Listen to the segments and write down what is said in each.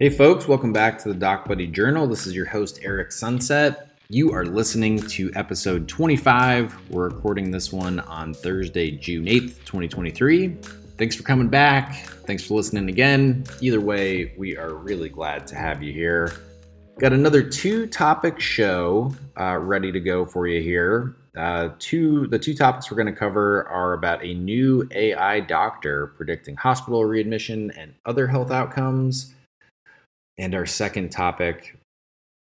Hey, folks, welcome back to the Doc Buddy Journal. This is your host, Eric Sunset. You are listening to episode 25. We're recording this one on Thursday, June 8th, 2023. Thanks for coming back. Thanks for listening again. Either way, we are really glad to have you here. Got another two topic show uh, ready to go for you here. Uh, two the two topics we're going to cover are about a new AI doctor predicting hospital readmission and other health outcomes and our second topic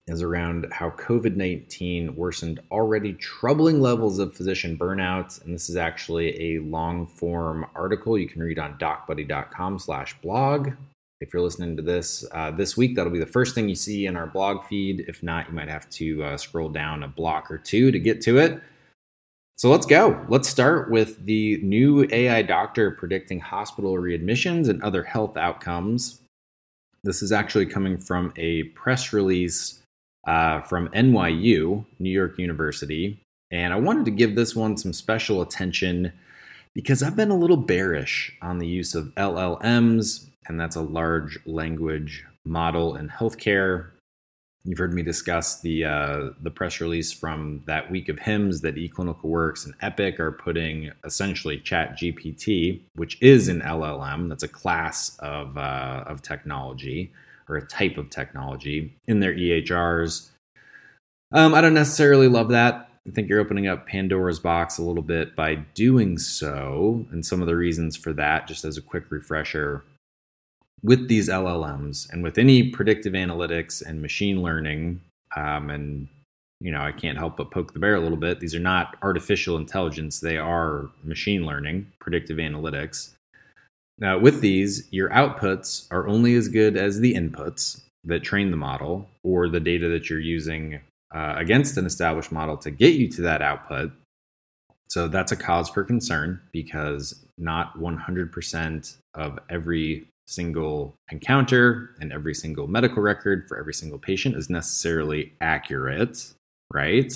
is around how COVID 19 worsened already troubling levels of physician burnout. And this is actually a long form article you can read on docbuddy.com slash blog. If you're listening to this uh, this week, that'll be the first thing you see in our blog feed. If not, you might have to uh, scroll down a block or two to get to it. So let's go. Let's start with the new AI doctor predicting hospital readmissions and other health outcomes. This is actually coming from a press release uh, from NYU, New York University. And I wanted to give this one some special attention because I've been a little bearish on the use of LLMs, and that's a large language model in healthcare. You've heard me discuss the uh, the press release from that week of HIMSS that eClinicalWorks and Epic are putting essentially Chat GPT, which is an LLM, that's a class of uh, of technology or a type of technology in their EHRs. Um, I don't necessarily love that. I think you're opening up Pandora's box a little bit by doing so, and some of the reasons for that, just as a quick refresher with these LLMs and with any predictive analytics and machine learning, um, and you know, I can't help but poke the bear a little bit. These are not artificial intelligence; they are machine learning, predictive analytics. Now, with these, your outputs are only as good as the inputs that train the model or the data that you're using uh, against an established model to get you to that output. So that's a cause for concern because not 100% of every single encounter and every single medical record for every single patient is necessarily accurate, right?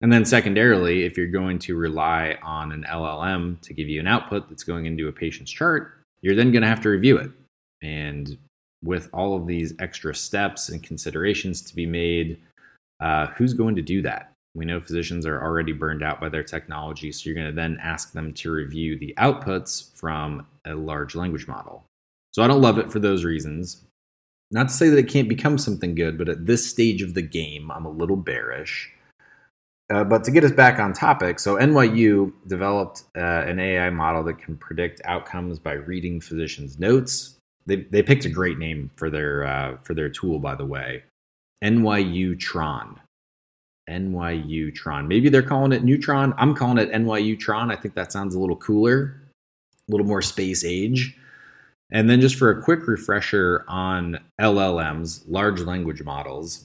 And then, secondarily, if you're going to rely on an LLM to give you an output that's going into a patient's chart, you're then going to have to review it. And with all of these extra steps and considerations to be made, uh, who's going to do that? We know physicians are already burned out by their technology, so you're going to then ask them to review the outputs from a large language model. So I don't love it for those reasons. Not to say that it can't become something good, but at this stage of the game, I'm a little bearish. Uh, but to get us back on topic, so NYU developed uh, an AI model that can predict outcomes by reading physicians' notes. They, they picked a great name for their uh, for their tool, by the way, NYU Tron. NYU Tron. Maybe they're calling it Neutron. I'm calling it NYU Tron. I think that sounds a little cooler, a little more space age. And then, just for a quick refresher on LLMs, large language models,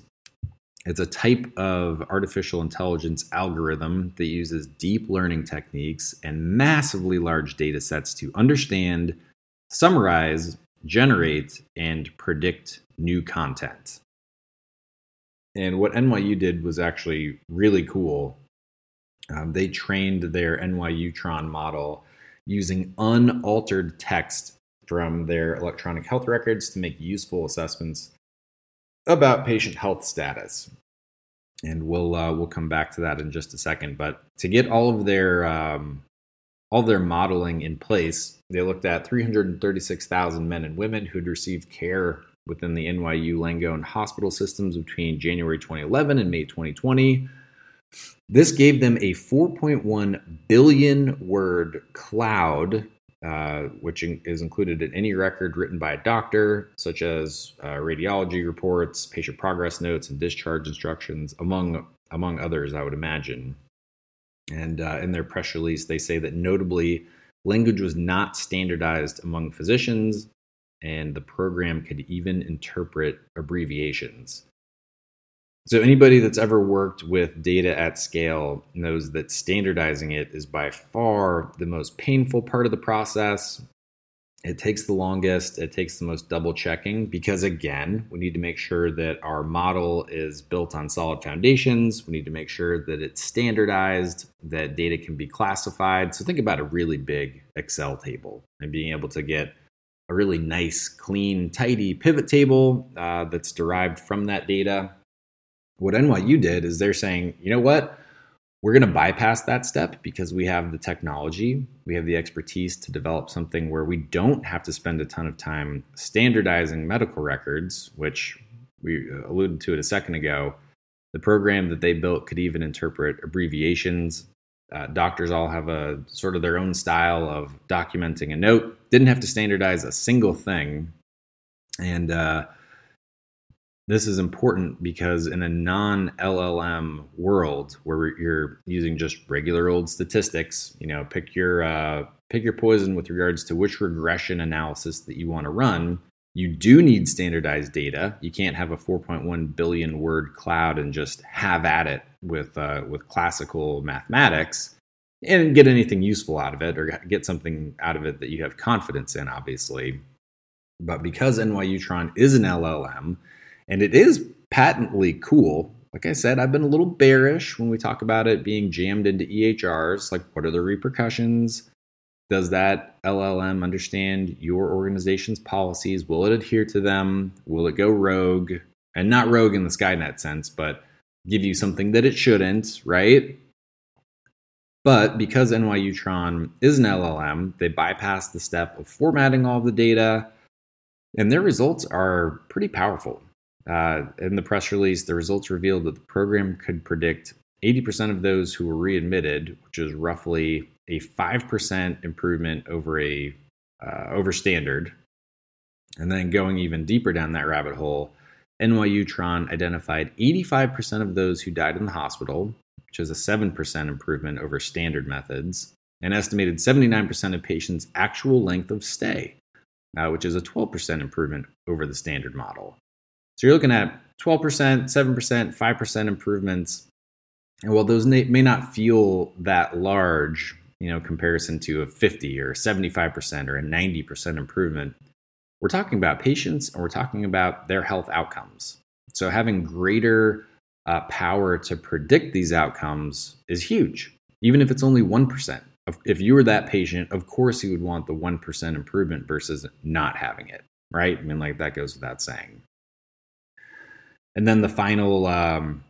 it's a type of artificial intelligence algorithm that uses deep learning techniques and massively large data sets to understand, summarize, generate, and predict new content. And what NYU did was actually really cool. Um, they trained their NYU Tron model using unaltered text from their electronic health records to make useful assessments about patient health status. And we'll uh, we'll come back to that in just a second. But to get all of their um, all their modeling in place, they looked at 336,000 men and women who'd received care within the NYU Langone hospital systems between January 2011 and May 2020. This gave them a 4.1 billion word cloud, uh, which is included in any record written by a doctor, such as uh, radiology reports, patient progress notes, and discharge instructions, among among others, I would imagine. And uh, in their press release, they say that notably, language was not standardized among physicians, and the program could even interpret abbreviations. So, anybody that's ever worked with data at scale knows that standardizing it is by far the most painful part of the process. It takes the longest, it takes the most double checking because, again, we need to make sure that our model is built on solid foundations. We need to make sure that it's standardized, that data can be classified. So, think about a really big Excel table and being able to get a really nice, clean, tidy pivot table uh, that's derived from that data. What NYU did is they're saying, you know what? We're going to bypass that step because we have the technology, we have the expertise to develop something where we don't have to spend a ton of time standardizing medical records, which we alluded to it a second ago. The program that they built could even interpret abbreviations. Uh, doctors all have a sort of their own style of documenting a note. Didn't have to standardize a single thing. And uh, this is important because in a non LLM world where you're using just regular old statistics, you know, pick your uh, pick your poison with regards to which regression analysis that you want to run. You do need standardized data. You can't have a 4.1 billion word cloud and just have at it with uh, with classical mathematics and get anything useful out of it or get something out of it that you have confidence in, obviously. But because NYUtron is an LLM, and it is patently cool. Like I said, I've been a little bearish when we talk about it being jammed into EHRs. Like, what are the repercussions? Does that LLM understand your organization's policies? Will it adhere to them? Will it go rogue? And not rogue in the Skynet sense, but give you something that it shouldn't, right? But because NYUtron is an LLM, they bypass the step of formatting all the data, and their results are pretty powerful. Uh, in the press release, the results revealed that the program could predict 80% of those who were readmitted, which is roughly a 5% improvement over a uh, over standard. And then going even deeper down that rabbit hole, NYUtron identified 85% of those who died in the hospital, which is a 7% improvement over standard methods, and estimated 79% of patients' actual length of stay, uh, which is a 12% improvement over the standard model. So you're looking at 12%, 7%, 5% improvements. And while those may not feel that large, you know, comparison to a 50 or 75% or a 90% improvement, we're talking about patients and we're talking about their health outcomes. So having greater uh, power to predict these outcomes is huge, even if it's only 1%. If you were that patient, of course you would want the 1% improvement versus not having it, right? I mean, like that goes without saying. And then the final um,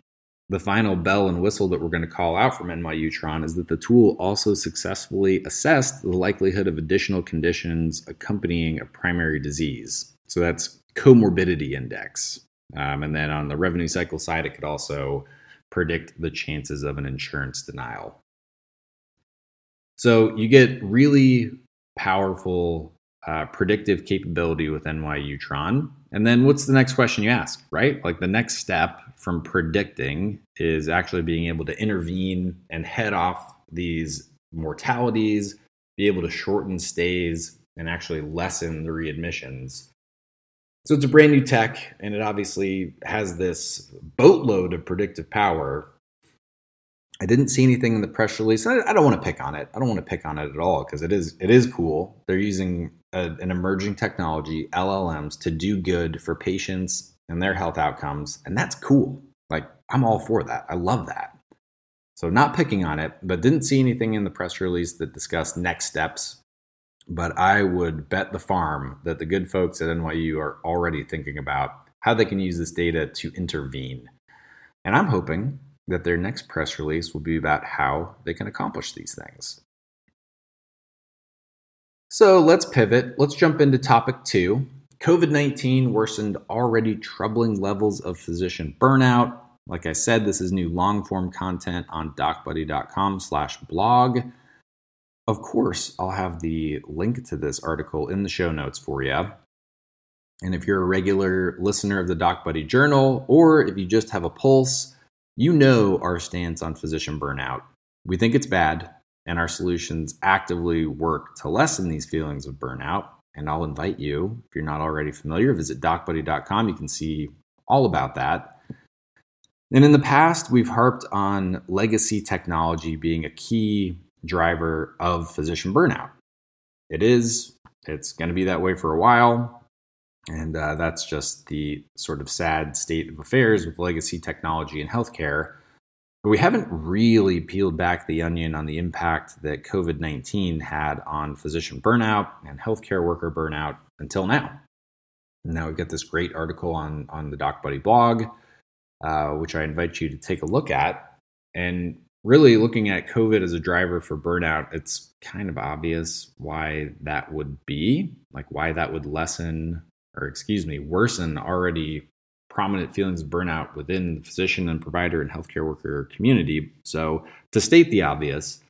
the final bell and whistle that we're going to call out from NYUtron is that the tool also successfully assessed the likelihood of additional conditions accompanying a primary disease. So that's comorbidity index. Um, and then on the revenue cycle side, it could also predict the chances of an insurance denial. So you get really powerful uh, predictive capability with NYUtron. And then what's the next question you ask, right? Like the next step from predicting is actually being able to intervene and head off these mortalities, be able to shorten stays, and actually lessen the readmissions. So it's a brand new tech, and it obviously has this boatload of predictive power. I didn't see anything in the press release. I, don't want to pick on it. I don't want to pick on it at all because it is it is cool. They're using a, an emerging technology, LLMs, to do good for patients and their health outcomes. And that's cool. Like, I'm all for that. I love that. So, not picking on it, but didn't see anything in the press release that discussed next steps. But I would bet the farm that the good folks at NYU are already thinking about how they can use this data to intervene. And I'm hoping that their next press release will be about how they can accomplish these things. So let's pivot. Let's jump into topic two. COVID 19 worsened already troubling levels of physician burnout. Like I said, this is new long form content on docbuddy.com slash blog. Of course, I'll have the link to this article in the show notes for you. And if you're a regular listener of the Doc Buddy Journal, or if you just have a pulse, you know our stance on physician burnout. We think it's bad and our solutions actively work to lessen these feelings of burnout. And I'll invite you, if you're not already familiar, visit docbuddy.com. You can see all about that. And in the past, we've harped on legacy technology being a key driver of physician burnout. It is, it's going to be that way for a while. And uh, that's just the sort of sad state of affairs with legacy technology in healthcare. But we haven't really peeled back the onion on the impact that COVID 19 had on physician burnout and healthcare worker burnout until now. Now we've got this great article on, on the DocBuddy blog, uh, which I invite you to take a look at. And really looking at COVID as a driver for burnout, it's kind of obvious why that would be, like why that would lessen or excuse me, worsen already prominent feelings of burnout within the physician and provider and healthcare worker community. So, to state the obvious,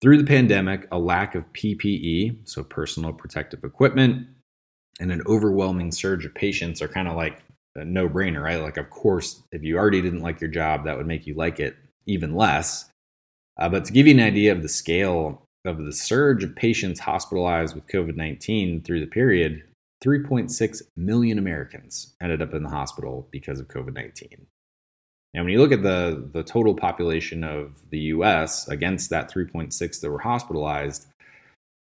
through the pandemic, a lack of PPE, so personal protective equipment, and an overwhelming surge of patients are kind of like a no brainer, right? Like, of course, if you already didn't like your job, that would make you like it even less. Uh, but to give you an idea of the scale of the surge of patients hospitalized with COVID 19 through the period, 3.6 million Americans ended up in the hospital because of COVID 19. And when you look at the, the total population of the US against that 3.6 that were hospitalized,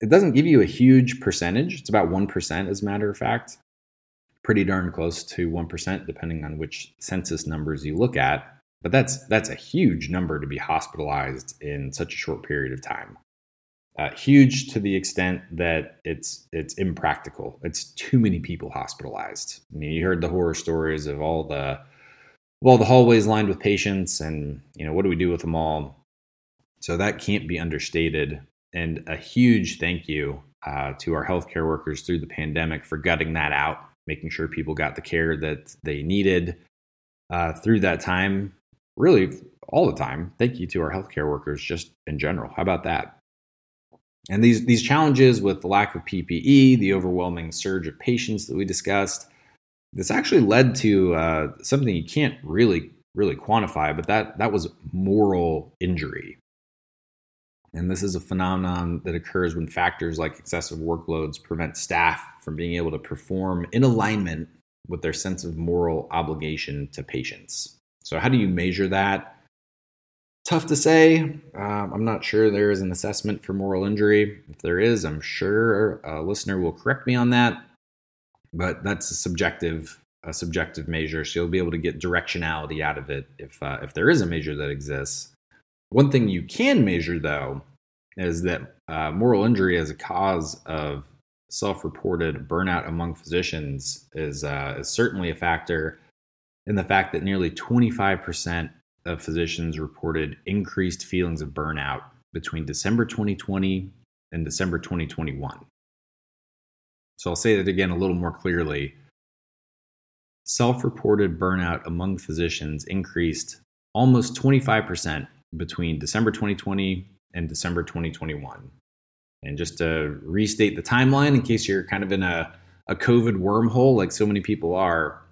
it doesn't give you a huge percentage. It's about 1%, as a matter of fact. Pretty darn close to 1%, depending on which census numbers you look at. But that's, that's a huge number to be hospitalized in such a short period of time. Uh, huge to the extent that it's it's impractical. It's too many people hospitalized. I mean, you heard the horror stories of all the well, the hallways lined with patients, and you know what do we do with them all? So that can't be understated. And a huge thank you uh, to our healthcare workers through the pandemic for gutting that out, making sure people got the care that they needed uh, through that time. Really, all the time. Thank you to our healthcare workers, just in general. How about that? And these, these challenges with the lack of PPE, the overwhelming surge of patients that we discussed, this actually led to uh, something you can't really, really quantify, but that, that was moral injury. And this is a phenomenon that occurs when factors like excessive workloads prevent staff from being able to perform in alignment with their sense of moral obligation to patients. So, how do you measure that? Tough to say. Um, I'm not sure there is an assessment for moral injury. If there is, I'm sure a listener will correct me on that. But that's a subjective, a subjective measure. So you'll be able to get directionality out of it if uh, if there is a measure that exists. One thing you can measure, though, is that uh, moral injury as a cause of self-reported burnout among physicians is uh, is certainly a factor in the fact that nearly 25% of physicians reported increased feelings of burnout between December 2020 and December 2021. So I'll say that again a little more clearly. Self reported burnout among physicians increased almost 25% between December 2020 and December 2021. And just to restate the timeline, in case you're kind of in a, a COVID wormhole like so many people are,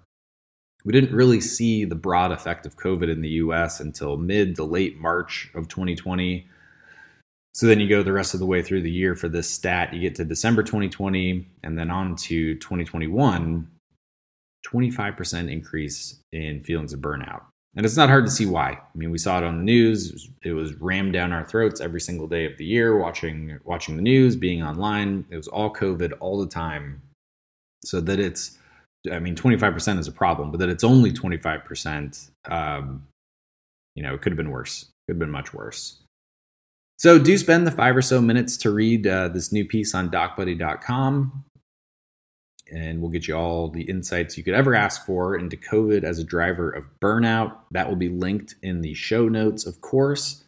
we didn't really see the broad effect of COVID in the US until mid to late March of 2020. So then you go the rest of the way through the year for this stat. You get to December 2020 and then on to 2021, 25% increase in feelings of burnout. And it's not hard to see why. I mean, we saw it on the news. It was, rammed down our throats every single day of the year, watching watching the news, being online. It was all COVID all the time. So that it's I mean, 25% is a problem, but that it's only 25%, um, you know, it could have been worse. Could have been much worse. So do spend the five or so minutes to read uh, this new piece on docbuddy.com. And we'll get you all the insights you could ever ask for into COVID as a driver of burnout. That will be linked in the show notes, of course.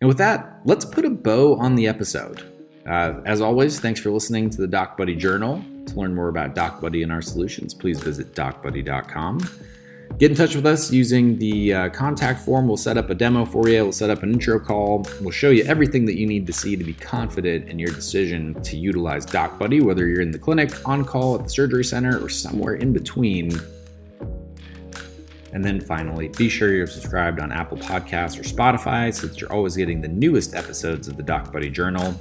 And with that, let's put a bow on the episode. Uh, as always, thanks for listening to the Doc Buddy Journal. To learn more about Doc Buddy and our solutions, please visit docbuddy.com. Get in touch with us using the uh, contact form. We'll set up a demo for you. We'll set up an intro call. We'll show you everything that you need to see to be confident in your decision to utilize Doc Buddy, whether you're in the clinic, on call, at the surgery center, or somewhere in between. And then finally, be sure you're subscribed on Apple Podcasts or Spotify that you're always getting the newest episodes of the Doc Buddy Journal.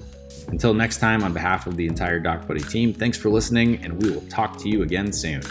Until next time, on behalf of the entire DocBuddy team, thanks for listening, and we will talk to you again soon.